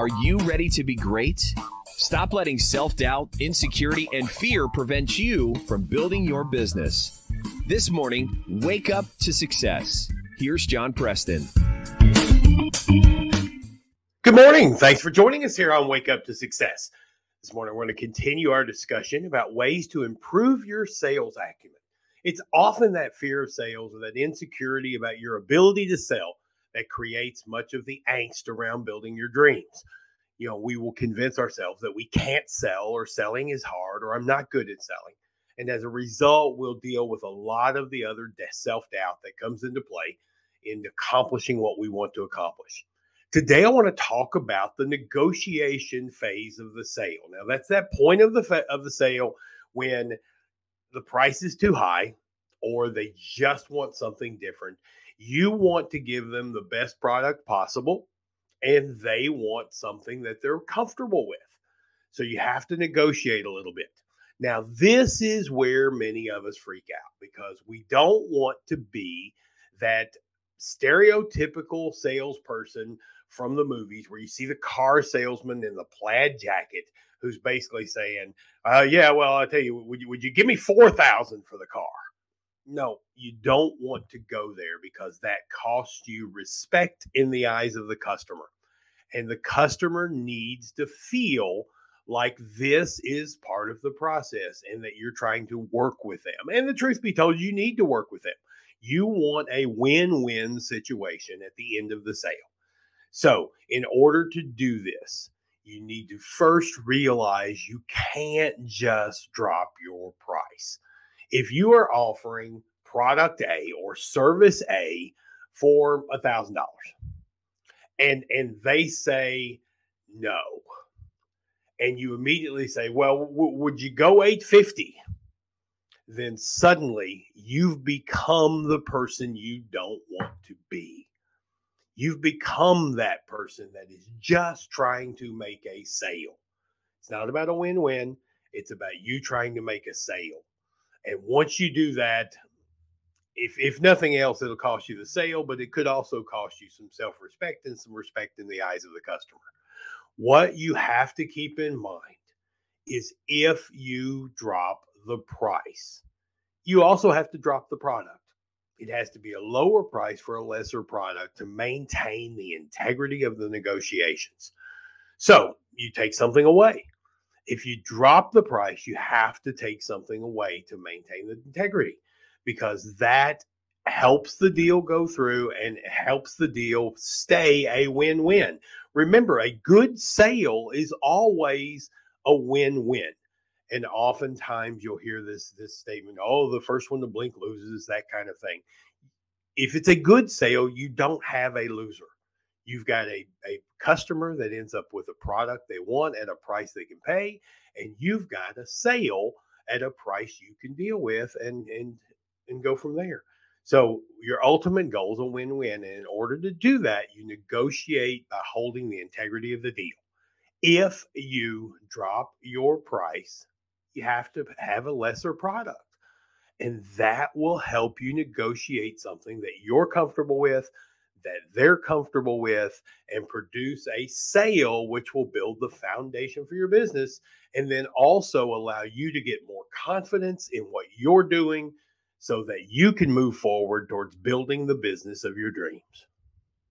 Are you ready to be great? Stop letting self doubt, insecurity, and fear prevent you from building your business. This morning, wake up to success. Here's John Preston. Good morning. Thanks for joining us here on Wake Up to Success. This morning, we're going to continue our discussion about ways to improve your sales acumen. It's often that fear of sales or that insecurity about your ability to sell that creates much of the angst around building your dreams. You know, we will convince ourselves that we can't sell or selling is hard or I'm not good at selling. And as a result, we'll deal with a lot of the other self doubt that comes into play in accomplishing what we want to accomplish. Today, I want to talk about the negotiation phase of the sale. Now, that's that point of the fa- of the sale when the price is too high or they just want something different. You want to give them the best product possible and they want something that they're comfortable with. So you have to negotiate a little bit. Now, this is where many of us freak out because we don't want to be that stereotypical salesperson from the movies where you see the car salesman in the plaid jacket who's basically saying, uh, "Yeah, well, I tell you, would you would you give me four thousand for the car?" No, you don't want to go there because that costs you respect in the eyes of the customer, and the customer needs to feel like this is part of the process and that you're trying to work with them. And the truth be told, you need to work with them. You want a win win situation at the end of the sale. So, in order to do this, you need to first realize you can't just drop your price. If you are offering product A or service A for a thousand dollars, and and they say no, and you immediately say, "Well, w- would you go eight fifty? Then suddenly you've become the person you don't want to be. You've become that person that is just trying to make a sale. It's not about a win win, it's about you trying to make a sale. And once you do that, if, if nothing else, it'll cost you the sale, but it could also cost you some self respect and some respect in the eyes of the customer. What you have to keep in mind is if you drop the price, you also have to drop the product. It has to be a lower price for a lesser product to maintain the integrity of the negotiations. So you take something away. If you drop the price, you have to take something away to maintain the integrity because that helps the deal go through and helps the deal stay a win win. Remember, a good sale is always a win win. And oftentimes you'll hear this this statement, oh, the first one to blink loses, that kind of thing. If it's a good sale, you don't have a loser. You've got a, a customer that ends up with a product they want at a price they can pay, and you've got a sale at a price you can deal with and and and go from there. So your ultimate goal is a win-win. And in order to do that, you negotiate by holding the integrity of the deal. If you drop your price, you have to have a lesser product. And that will help you negotiate something that you're comfortable with, that they're comfortable with, and produce a sale which will build the foundation for your business. And then also allow you to get more confidence in what you're doing so that you can move forward towards building the business of your dreams.